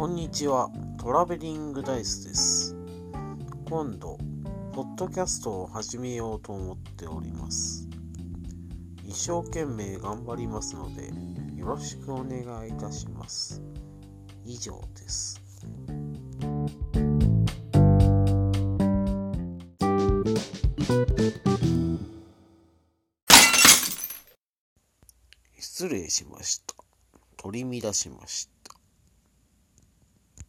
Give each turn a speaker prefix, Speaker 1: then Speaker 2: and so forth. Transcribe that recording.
Speaker 1: こんにちは、トラベリングダイスです。今度、ポッドキャストを始めようと思っております。一生懸命頑張りますので、よろしくお願いいたします。以上です。失礼しました。取り乱しました。